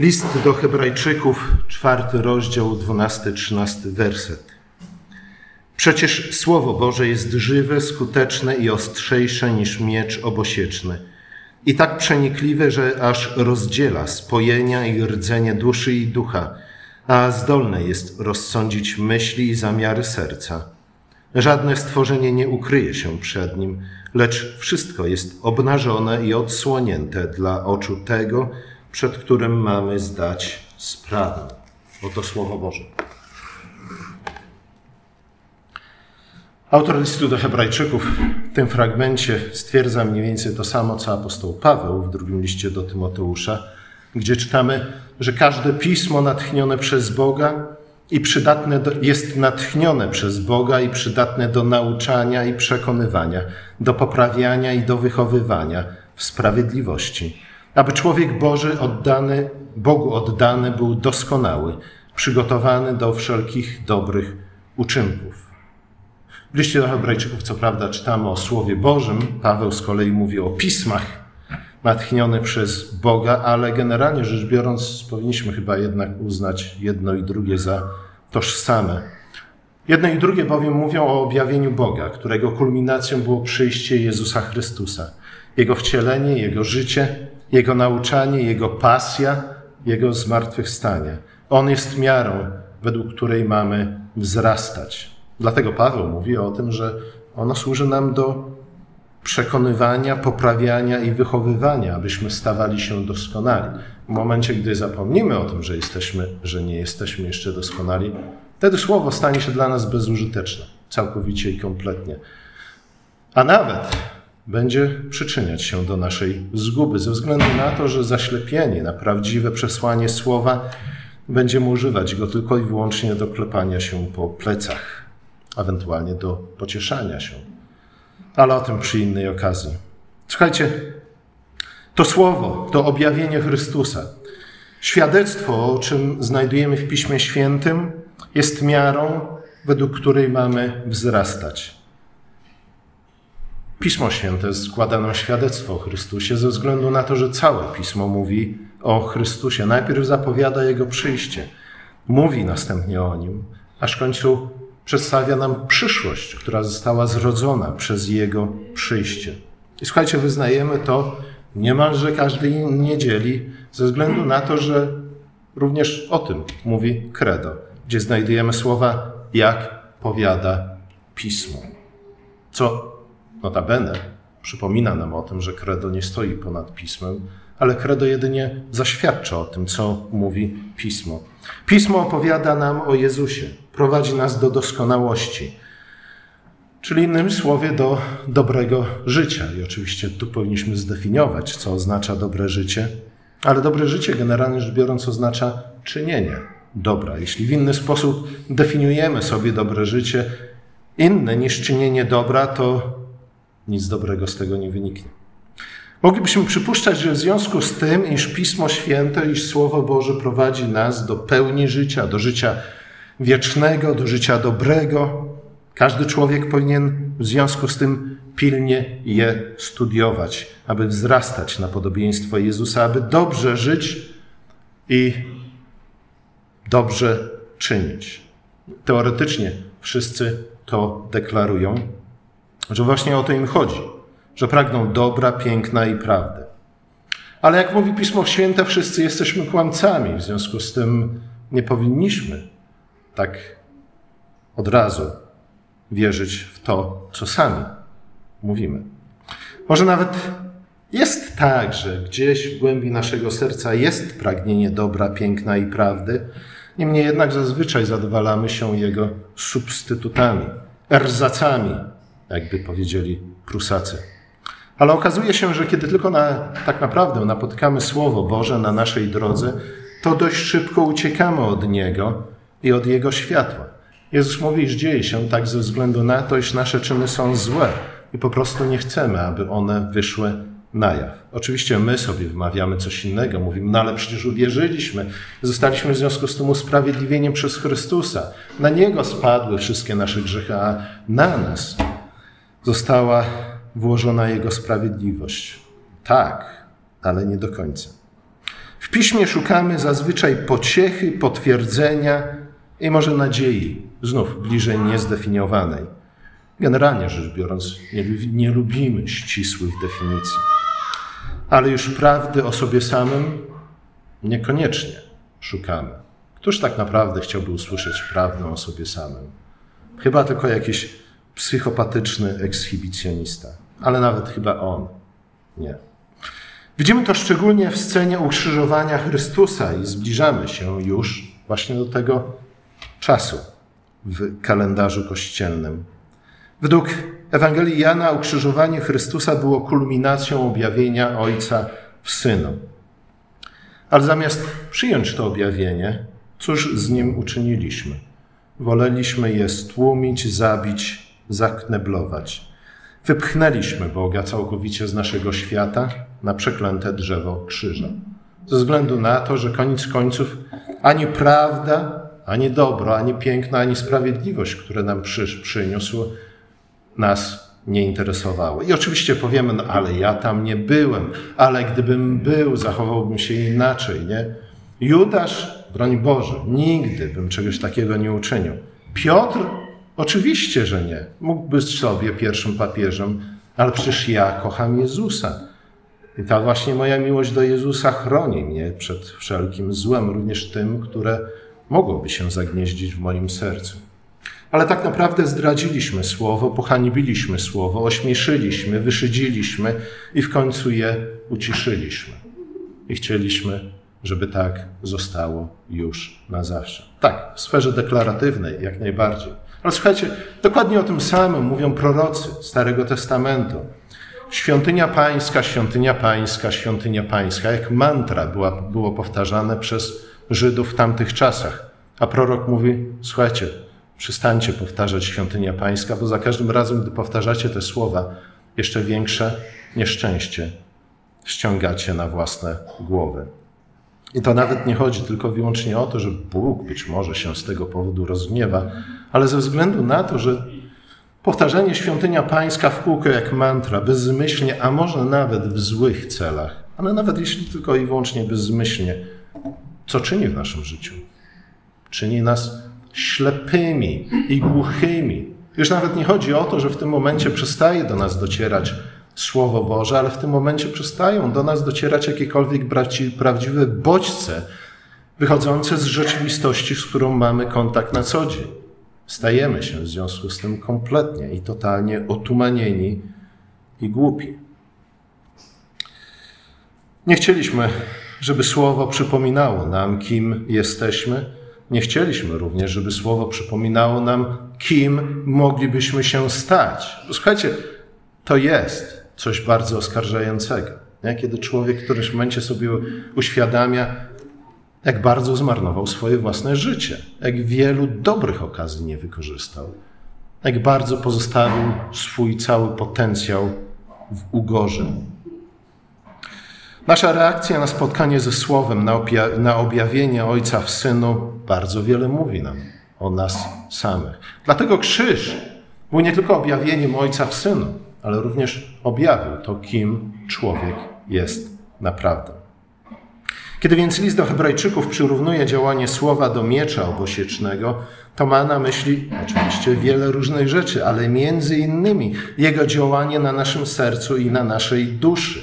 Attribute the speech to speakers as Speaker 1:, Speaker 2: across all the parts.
Speaker 1: List do Hebrajczyków, czwarty rozdział, dwunasty, trzynasty werset. Przecież Słowo Boże jest żywe, skuteczne i ostrzejsze niż miecz obosieczny. I tak przenikliwe, że aż rozdziela spojenia i rdzenie duszy i ducha, a zdolne jest rozsądzić myśli i zamiary serca. Żadne stworzenie nie ukryje się przed nim, lecz wszystko jest obnażone i odsłonięte dla oczu tego, przed którym mamy zdać sprawę. Oto Słowo Boże. Autor listu do Hebrajczyków w tym fragmencie stwierdza mniej więcej to samo, co apostoł Paweł w drugim liście do Tymoteusza, gdzie czytamy, że każde pismo natchnione przez Boga i przydatne do, jest natchnione przez Boga i przydatne do nauczania i przekonywania, do poprawiania i do wychowywania w sprawiedliwości, aby człowiek Boży oddany, Bogu oddany był doskonały, przygotowany do wszelkich dobrych uczynków. W liście do Hebrajczyków, co prawda, czytamy o Słowie Bożym, Paweł z kolei mówi o pismach natchnione przez Boga, ale generalnie rzecz biorąc, powinniśmy chyba jednak uznać jedno i drugie za tożsame. Jedno i drugie bowiem mówią o objawieniu Boga, którego kulminacją było przyjście Jezusa Chrystusa. Jego wcielenie, Jego życie, Jego nauczanie, Jego pasja, Jego zmartwychwstanie. On jest miarą, według której mamy wzrastać. Dlatego Paweł mówi o tym, że ono służy nam do przekonywania, poprawiania i wychowywania, abyśmy stawali się doskonali. W momencie, gdy zapomnimy o tym, że jesteśmy, że nie jesteśmy jeszcze doskonali, wtedy słowo stanie się dla nas bezużyteczne, całkowicie i kompletnie. A nawet będzie przyczyniać się do naszej zguby, ze względu na to, że zaślepienie na prawdziwe przesłanie słowa będziemy używać go tylko i wyłącznie do klepania się po plecach, ewentualnie do pocieszania się. Ale o tym przy innej okazji. Słuchajcie, to słowo, to objawienie Chrystusa, świadectwo, o czym znajdujemy w Piśmie Świętym, jest miarą, według której mamy wzrastać. Pismo Święte składa nam świadectwo o Chrystusie ze względu na to, że całe Pismo mówi o Chrystusie. Najpierw zapowiada Jego przyjście, mówi następnie o Nim, aż w końcu przedstawia nam przyszłość, która została zrodzona przez Jego przyjście. I słuchajcie, wyznajemy to niemalże każdej niedzieli ze względu na to, że również o tym mówi Credo, gdzie znajdujemy słowa jak powiada Pismo. Co notabene przypomina nam o tym, że Credo nie stoi ponad Pismem, ale Credo jedynie zaświadcza o tym, co mówi Pismo. Pismo opowiada nam o Jezusie, prowadzi nas do doskonałości, czyli innym słowie do dobrego życia. I oczywiście tu powinniśmy zdefiniować, co oznacza dobre życie, ale dobre życie generalnie rzecz biorąc oznacza czynienie dobra. Jeśli w inny sposób definiujemy sobie dobre życie, inne niż czynienie dobra, to nic dobrego z tego nie wyniknie. Moglibyśmy przypuszczać, że w związku z tym, iż Pismo Święte, iż Słowo Boże prowadzi nas do pełni życia, do życia wiecznego, do życia dobrego, każdy człowiek powinien w związku z tym pilnie je studiować, aby wzrastać na podobieństwo Jezusa, aby dobrze żyć i dobrze czynić. Teoretycznie wszyscy to deklarują, że właśnie o to im chodzi, że pragną dobra, piękna i prawdy. Ale jak mówi Pismo Święte, wszyscy jesteśmy kłamcami, w związku z tym nie powinniśmy tak od razu wierzyć w to, co sami mówimy. Może nawet jest tak, że gdzieś w głębi naszego serca jest pragnienie dobra, piękna i prawdy, niemniej jednak zazwyczaj zadowalamy się jego substytutami, erzacami, jakby powiedzieli Prusacy. Ale okazuje się, że kiedy tylko na, tak naprawdę napotykamy Słowo Boże na naszej drodze, to dość szybko uciekamy od Niego i od Jego światła. Jezus mówi, iż dzieje się tak ze względu na to, iż nasze czyny są złe i po prostu nie chcemy, aby one wyszły na jaw. Oczywiście my sobie wymawiamy coś innego, mówimy, no ale przecież uwierzyliśmy, zostaliśmy w związku z tym usprawiedliwieniem przez Chrystusa. Na Niego spadły wszystkie nasze grzechy, a na nas została włożona Jego sprawiedliwość. Tak, ale nie do końca. W piśmie szukamy zazwyczaj pociechy, potwierdzenia i może nadziei, znów bliżej niezdefiniowanej. Generalnie rzecz biorąc, nie, nie lubimy ścisłych definicji, ale już prawdy o sobie samym niekoniecznie szukamy. Któż tak naprawdę chciałby usłyszeć prawdę o sobie samym? Chyba tylko jakiś psychopatyczny ekshibicjonista, ale nawet chyba on nie. Widzimy to szczególnie w scenie ukrzyżowania Chrystusa i zbliżamy się już właśnie do tego czasu w kalendarzu kościelnym. Według Ewangelii Jana ukrzyżowanie Chrystusa było kulminacją objawienia Ojca w Synu. Ale zamiast przyjąć to objawienie, cóż z nim uczyniliśmy? Woleliśmy je stłumić, zabić, zakneblować. Wypchnęliśmy Boga całkowicie z naszego świata na przeklęte drzewo krzyża. Ze względu na to, że koniec końców ani prawda, ani dobro, ani piękno, ani sprawiedliwość, które nam przyniósł, nas nie interesowały. I oczywiście powiemy, no ale ja tam nie byłem, ale gdybym był, zachowałbym się inaczej, nie? Judasz, broń Boże, nigdy bym czegoś takiego nie uczynił. Piotr, oczywiście, że nie. Mógł być sobie pierwszym papieżem, ale przecież ja kocham Jezusa. I ta właśnie moja miłość do Jezusa chroni mnie przed wszelkim złem, również tym, które mogłoby się zagnieździć w moim sercu. Ale tak naprawdę zdradziliśmy słowo, pohańbiliśmy słowo, ośmieszyliśmy, wyszydziliśmy i w końcu je uciszyliśmy. I chcieliśmy, żeby tak zostało już na zawsze. Tak, w sferze deklaratywnej jak najbardziej. Ale słuchajcie, dokładnie o tym samym mówią prorocy Starego Testamentu. Świątynia Pańska, świątynia Pańska, świątynia Pańska, jak mantra była, było powtarzane przez Żydów w tamtych czasach. A prorok mówi: Słuchajcie, przestańcie powtarzać świątynia Pańska, bo za każdym razem, gdy powtarzacie te słowa, jeszcze większe nieszczęście ściągacie na własne głowy. I to nawet nie chodzi tylko wyłącznie o to, że Bóg być może się z tego powodu rozgniewa, ale ze względu na to, że powtarzanie świątynia pańska w kółko jak mantra, bezmyślnie, a może nawet w złych celach, ale nawet jeśli tylko i wyłącznie bezmyślnie, co czyni w naszym życiu? Czyni nas ślepymi i głuchymi. Już nawet nie chodzi o to, że w tym momencie przestaje do nas docierać Słowo Boże, ale w tym momencie przestają do nas docierać jakiekolwiek prawdziwe bodźce wychodzące z rzeczywistości, z którą mamy kontakt na co dzień. Stajemy się w związku z tym kompletnie i totalnie otumanieni i głupi. Nie chcieliśmy, żeby Słowo przypominało nam, kim jesteśmy. Nie chcieliśmy również, żeby Słowo przypominało nam, kim moglibyśmy się stać. Słuchajcie, to jest coś bardzo oskarżającego. Nie? Kiedy człowiek w którymś momencie sobie uświadamia, jak bardzo zmarnował swoje własne życie, jak wielu dobrych okazji nie wykorzystał, jak bardzo pozostawił swój cały potencjał w ugorze. Nasza reakcja na spotkanie ze Słowem, na, na objawienie Ojca w Synu bardzo wiele mówi nam o nas samych. Dlatego krzyż był nie tylko objawieniem Ojca w Synu, ale również objawił to, kim człowiek jest naprawdę. Kiedy więc list do Hebrajczyków przyrównuje działanie słowa do miecza obosiecznego, to ma na myśli oczywiście wiele różnych rzeczy, ale między innymi jego działanie na naszym sercu i na naszej duszy.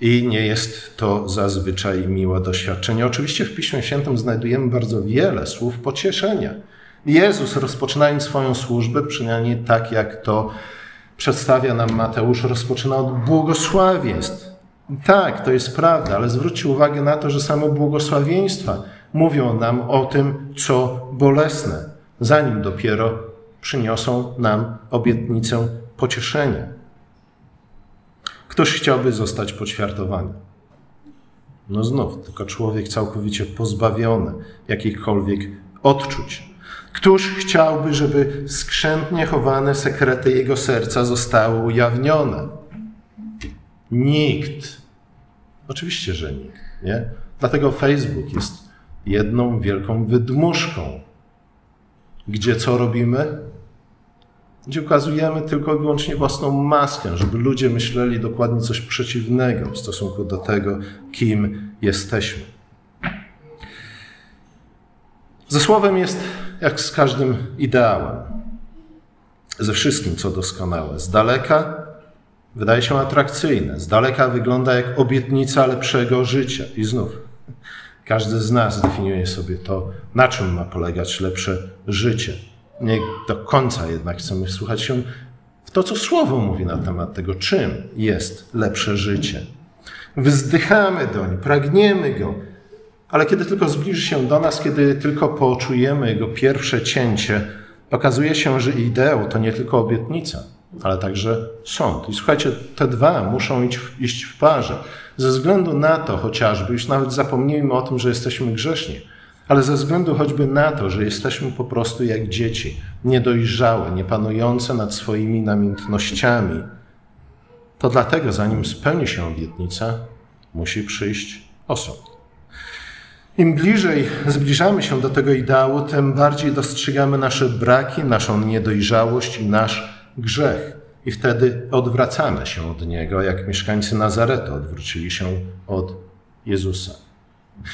Speaker 1: I nie jest to zazwyczaj miłe doświadczenie. Oczywiście w Piśmie Świętym znajdujemy bardzo wiele słów pocieszenia. Jezus, rozpoczynając swoją służbę, przynajmniej tak jak to przedstawia nam Mateusz, rozpoczyna od błogosławieństw. Tak, to jest prawda, ale zwróćcie uwagę na to, że same błogosławieństwa mówią nam o tym, co bolesne, zanim dopiero przyniosą nam obietnicę pocieszenia. Ktoś chciałby zostać poćwiartowany. No znów, tylko człowiek całkowicie pozbawiony jakichkolwiek odczuć. Któż chciałby, żeby skrzętnie chowane sekrety jego serca zostały ujawnione? Nikt. Oczywiście, że nikt. Nie? Dlatego Facebook jest jedną wielką wydmuszką. Gdzie co robimy? gdzie ukazujemy tylko i wyłącznie własną maskę, żeby ludzie myśleli dokładnie coś przeciwnego w stosunku do tego, kim jesteśmy. Ze słowem jest jak z każdym ideałem, ze wszystkim, co doskonałe. Z daleka wydaje się atrakcyjne, z daleka wygląda jak obietnica lepszego życia. I znów, każdy z nas definiuje sobie to, na czym ma polegać lepsze życie. Nie do końca jednak chcemy wsłuchać się w to, co Słowo mówi na temat tego, czym jest lepsze życie. Wzdychamy doń, pragniemy go, ale kiedy tylko zbliży się do nas, kiedy tylko poczujemy jego pierwsze cięcie, okazuje się, że ideał to nie tylko obietnica, ale także sąd. I słuchajcie, te dwa muszą iść, iść w parze. Ze względu na to chociażby, już nawet zapomnijmy o tym, że jesteśmy grzeszni, ale ze względu choćby na to, że jesteśmy po prostu jak dzieci, niedojrzałe, niepanujące nad swoimi namiętnościami, to dlatego, zanim spełni się obietnica, musi przyjść osąd. Im bliżej zbliżamy się do tego ideału, tym bardziej dostrzegamy nasze braki, naszą niedojrzałość i nasz grzech. I wtedy odwracamy się od niego, jak mieszkańcy Nazaretu odwrócili się od Jezusa.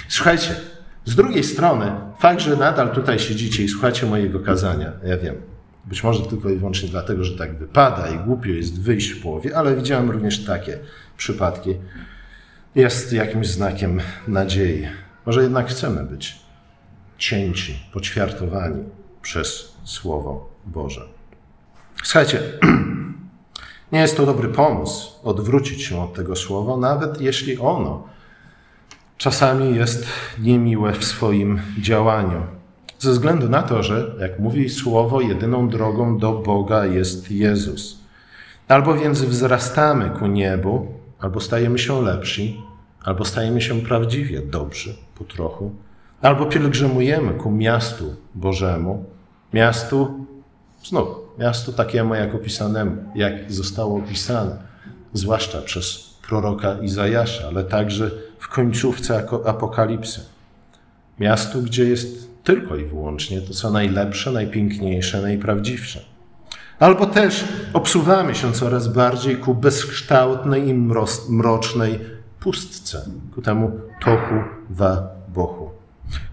Speaker 1: Słuchajcie, z drugiej strony, fakt, że nadal tutaj siedzicie i słuchacie mojego kazania, ja wiem, być może tylko i wyłącznie dlatego, że tak wypada i głupio jest wyjść w połowie, ale widziałem również takie przypadki, jest jakimś znakiem nadziei. Może jednak chcemy być cięci, poćwiartowani przez Słowo Boże. Słuchajcie, nie jest to dobry pomysł odwrócić się od tego słowa, nawet jeśli ono czasami jest niemiłe w swoim działaniu. Ze względu na to, że, jak mówi słowo, jedyną drogą do Boga jest Jezus. Albo więc wzrastamy ku niebu, albo stajemy się lepsi, albo stajemy się prawdziwie dobrzy po trochu, albo pielgrzymujemy ku miastu Bożemu, miastu, znów, miastu takiemu, jak opisanemu, jak zostało opisane, zwłaszcza przez proroka Izajasza, ale także w końcówce apokalipsy. Miastu, gdzie jest tylko i wyłącznie to, co najlepsze, najpiękniejsze, najprawdziwsze. Albo też obsuwamy się coraz bardziej ku bezkształtnej i mrocznej pustce, ku temu tochu wa bochu.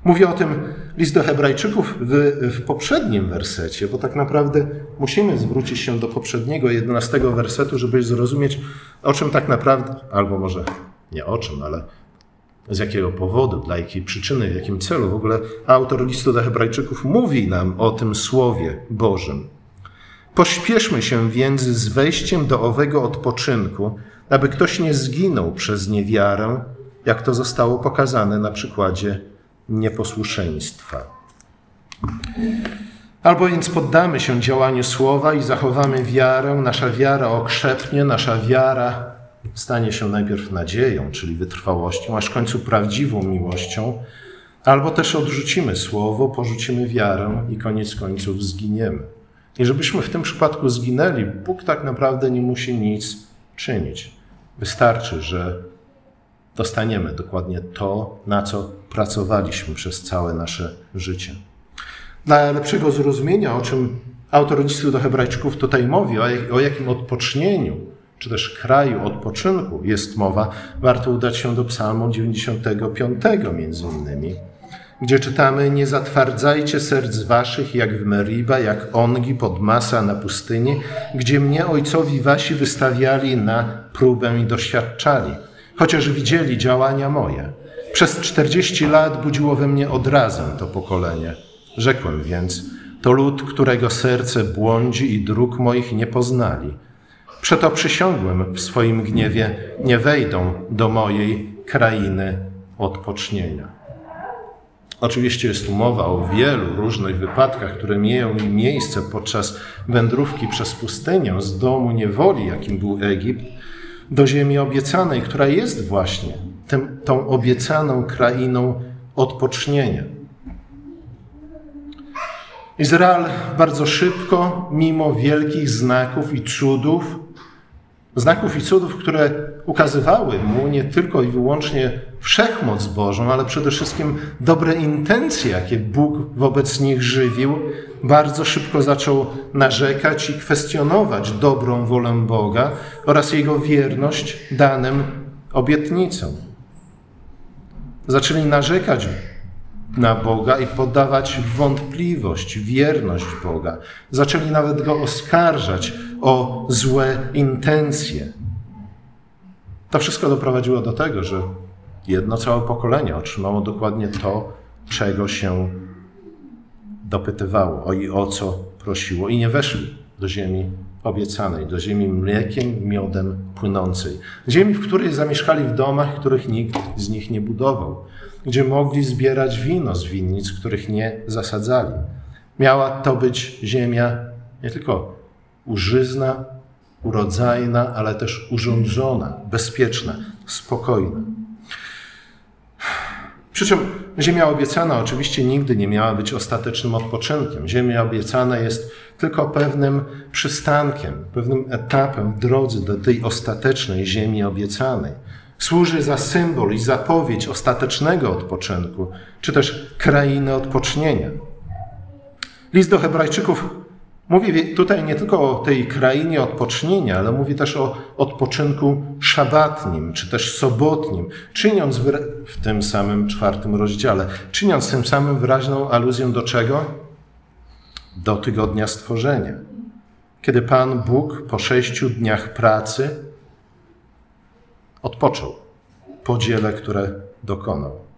Speaker 1: Mówię o tym list do Hebrajczyków w, w, poprzednim wersecie, bo tak naprawdę musimy zwrócić się do poprzedniego, jedenastego wersetu, żeby zrozumieć, o czym tak naprawdę, albo może nie o czym, ale z jakiego powodu, dla jakiej przyczyny, w jakim celu w ogóle autor listu do Hebrajczyków mówi nam o tym Słowie Bożym. Pośpieszmy się więc z wejściem do owego odpoczynku, aby ktoś nie zginął przez niewiarę, jak to zostało pokazane na przykładzie nieposłuszeństwa. Albo więc poddamy się działaniu słowa i zachowamy wiarę, nasza wiara okrzepnie, nasza wiara stanie się najpierw nadzieją, czyli wytrwałością, aż w końcu prawdziwą miłością, albo też odrzucimy słowo, porzucimy wiarę i koniec końców zginiemy. I żebyśmy w tym przypadku zginęli, Bóg tak naprawdę nie musi nic czynić. Wystarczy, że dostaniemy dokładnie to, na co pracowaliśmy przez całe nasze życie. Dla lepszego zrozumienia, o czym autor listu do Hebrajczyków tutaj mówi, o jakim odpocznieniu, czy też kraju odpoczynku jest mowa, warto udać się do Psalmu 95 między innymi, gdzie czytamy: Nie zatwardzajcie serc waszych jak w Meriba, jak ongi pod masa na pustyni, gdzie mnie ojcowi wasi wystawiali na próbę i doświadczali chociaż widzieli działania moje. Przez czterdzieści lat budziło we mnie odrazę to pokolenie. Rzekłem więc, to lud, którego serce błądzi i dróg moich nie poznali. Przeto przysiągłem w swoim gniewie, nie wejdą do mojej krainy odpocznienia. Oczywiście jest tu mowa o wielu różnych wypadkach, które miały miejsce podczas wędrówki przez pustynię z domu niewoli, jakim był Egipt, do ziemi obiecanej, która jest właśnie tym, tą obiecaną krainą odpocznienia. Izrael bardzo szybko, mimo wielkich znaków i cudów, znaków i cudów, które ukazywały mu nie tylko i wyłącznie wszechmoc Bożą, ale przede wszystkim dobre intencje, jakie Bóg wobec nich żywił, bardzo szybko zaczął narzekać i kwestionować dobrą wolę Boga oraz jego wierność danym obietnicom. Zaczęli narzekać na Boga i podawać wątpliwość wierność Boga. Zaczęli nawet go oskarżać o złe intencje. To wszystko doprowadziło do tego, że jedno całe pokolenie otrzymało dokładnie to, czego się dopytywało i o co prosiło, i nie weszli do ziemi obiecanej, do ziemi mlekiem, miodem płynącej. Ziemi, w której zamieszkali w domach, których nikt z nich nie budował, gdzie mogli zbierać wino z winnic, których nie zasadzali. Miała to być ziemia nie tylko użyzna, urodzajna, ale też urządzona, bezpieczna, spokojna. Przy czym ziemia obiecana oczywiście nigdy nie miała być ostatecznym odpoczynkiem. Ziemia obiecana jest tylko pewnym przystankiem, pewnym etapem w drodze do tej ostatecznej ziemi obiecanej. Służy za symbol i zapowiedź ostatecznego odpoczynku, czy też krainy odpocznienia. List do Hebrajczyków Mówi tutaj nie tylko o tej krainie odpocznienia, ale mówi też o odpoczynku szabatnim, czy też sobotnim, czyniąc w tym samym czwartym rozdziale, czyniąc tym samym wyraźną aluzję do czego? Do tygodnia stworzenia. Kiedy Pan Bóg po sześciu dniach pracy odpoczął po dziele, które dokonał.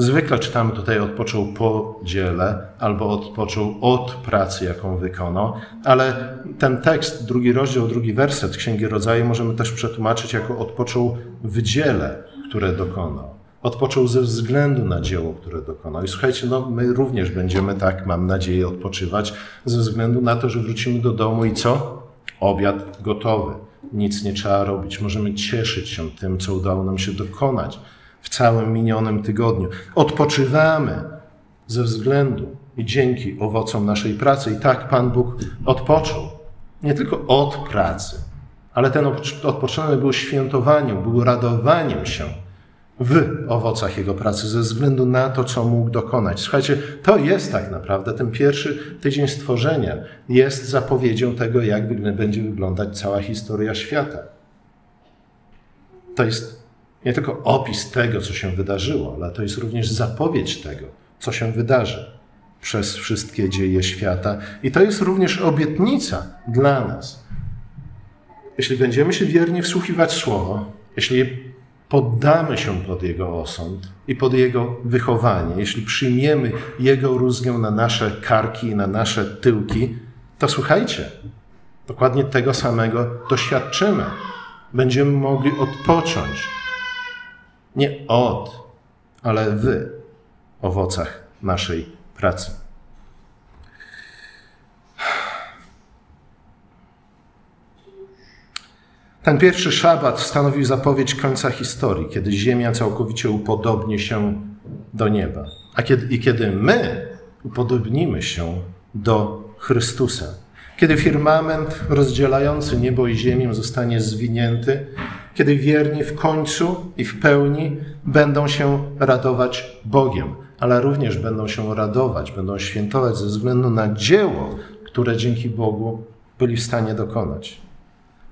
Speaker 1: Zwykle czytamy tutaj odpoczął po dziele albo odpoczął od pracy, jaką wykonał, ale ten tekst, drugi rozdział, drugi werset Księgi Rodzaju możemy też przetłumaczyć jako odpoczął w dziele, które dokonał. Odpoczął ze względu na dzieło, które dokonał. I słuchajcie, no my również będziemy tak, mam nadzieję, odpoczywać ze względu na to, że wrócimy do domu i co? Obiad gotowy. Nic nie trzeba robić. Możemy cieszyć się tym, co udało nam się dokonać w całym minionym tygodniu. Odpoczywamy ze względu i dzięki owocom naszej pracy. I tak Pan Bóg odpoczął. Nie tylko od pracy, ale ten odpoczynek był świętowaniem, był radowaniem się w owocach Jego pracy, ze względu na to, co mógł dokonać. Słuchajcie, to jest tak naprawdę ten pierwszy tydzień stworzenia, jest zapowiedzią tego, jak będzie wyglądać cała historia świata. To jest nie tylko opis tego, co się wydarzyło, ale to jest również zapowiedź tego, co się wydarzy przez wszystkie dzieje świata. I to jest również obietnica dla nas. Jeśli będziemy się wiernie wsłuchiwać słowo, jeśli poddamy się pod Jego osąd i pod Jego wychowanie, jeśli przyjmiemy Jego rózgę na nasze karki i na nasze tyłki, to słuchajcie, dokładnie tego samego doświadczymy. Będziemy mogli odpocząć nie od, ale w owocach naszej pracy. Ten pierwszy szabat stanowił zapowiedź końca historii, kiedy Ziemia całkowicie upodobni się do nieba. A kiedy, i kiedy my upodobnimy się do Chrystusa, kiedy firmament rozdzielający niebo i ziemię zostanie zwinięty, kiedy wierni w końcu i w pełni będą się radować Bogiem, ale również będą się radować, będą świętować ze względu na dzieło, które dzięki Bogu byli w stanie dokonać.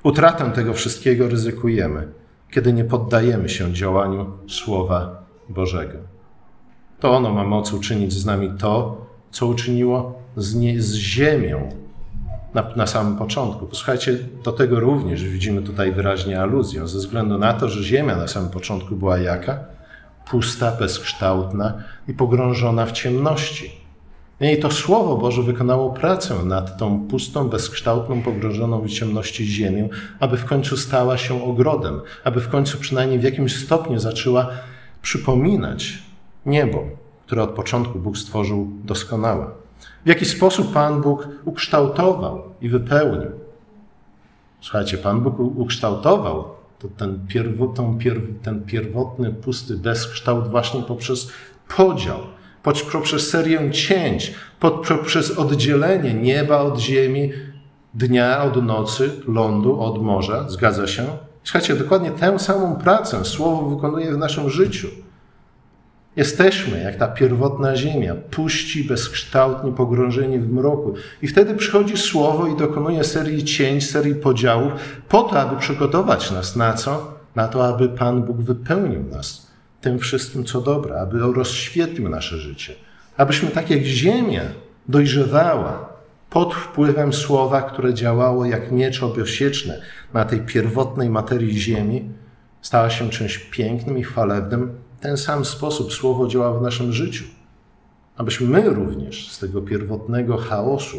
Speaker 1: Utratę tego wszystkiego ryzykujemy, kiedy nie poddajemy się działaniu Słowa Bożego. To ono ma moc uczynić z nami to, co uczyniło z, nie, z ziemią na, na samym początku. Posłuchajcie, do tego również widzimy tutaj wyraźnie aluzję, ze względu na to, że Ziemia na samym początku była jaka? Pusta, bezkształtna i pogrążona w ciemności. I to Słowo Boże wykonało pracę nad tą pustą, bezkształtną, pogrążoną w ciemności ziemią, aby w końcu stała się ogrodem, aby w końcu przynajmniej w jakimś stopniu zaczęła przypominać niebo, które od początku Bóg stworzył doskonałe. W jaki sposób Pan Bóg ukształtował i wypełnił. Słuchajcie, Pan Bóg ukształtował to ten, pierw, ten pierwotny, pusty bezkształt właśnie poprzez podział, poprzez serię cięć, poprzez oddzielenie nieba od ziemi, dnia od nocy, lądu od morza. Zgadza się? Słuchajcie, dokładnie tę samą pracę Słowo wykonuje w naszym życiu. Jesteśmy jak ta pierwotna ziemia, puści, bezkształtni, pogrążeni w mroku. I wtedy przychodzi słowo i dokonuje serii cięć, serii podziałów, po to, aby przygotować nas na co? Na to, aby Pan Bóg wypełnił nas tym wszystkim, co dobre, aby rozświetlił nasze życie. Abyśmy tak jak ziemia dojrzewała pod wpływem słowa, które działało jak miecz obiosieczny na tej pierwotnej materii ziemi, stała się czymś pięknym i chwalebnym, ten sam sposób Słowo działa w naszym życiu. Abyśmy my również z tego pierwotnego chaosu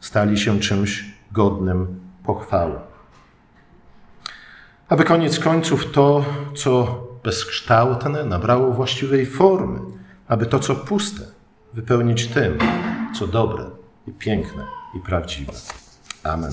Speaker 1: stali się czymś godnym pochwały. Aby koniec końców to, co bezkształtne, nabrało właściwej formy, aby to, co puste, wypełnić tym, co dobre i piękne i prawdziwe. Amen.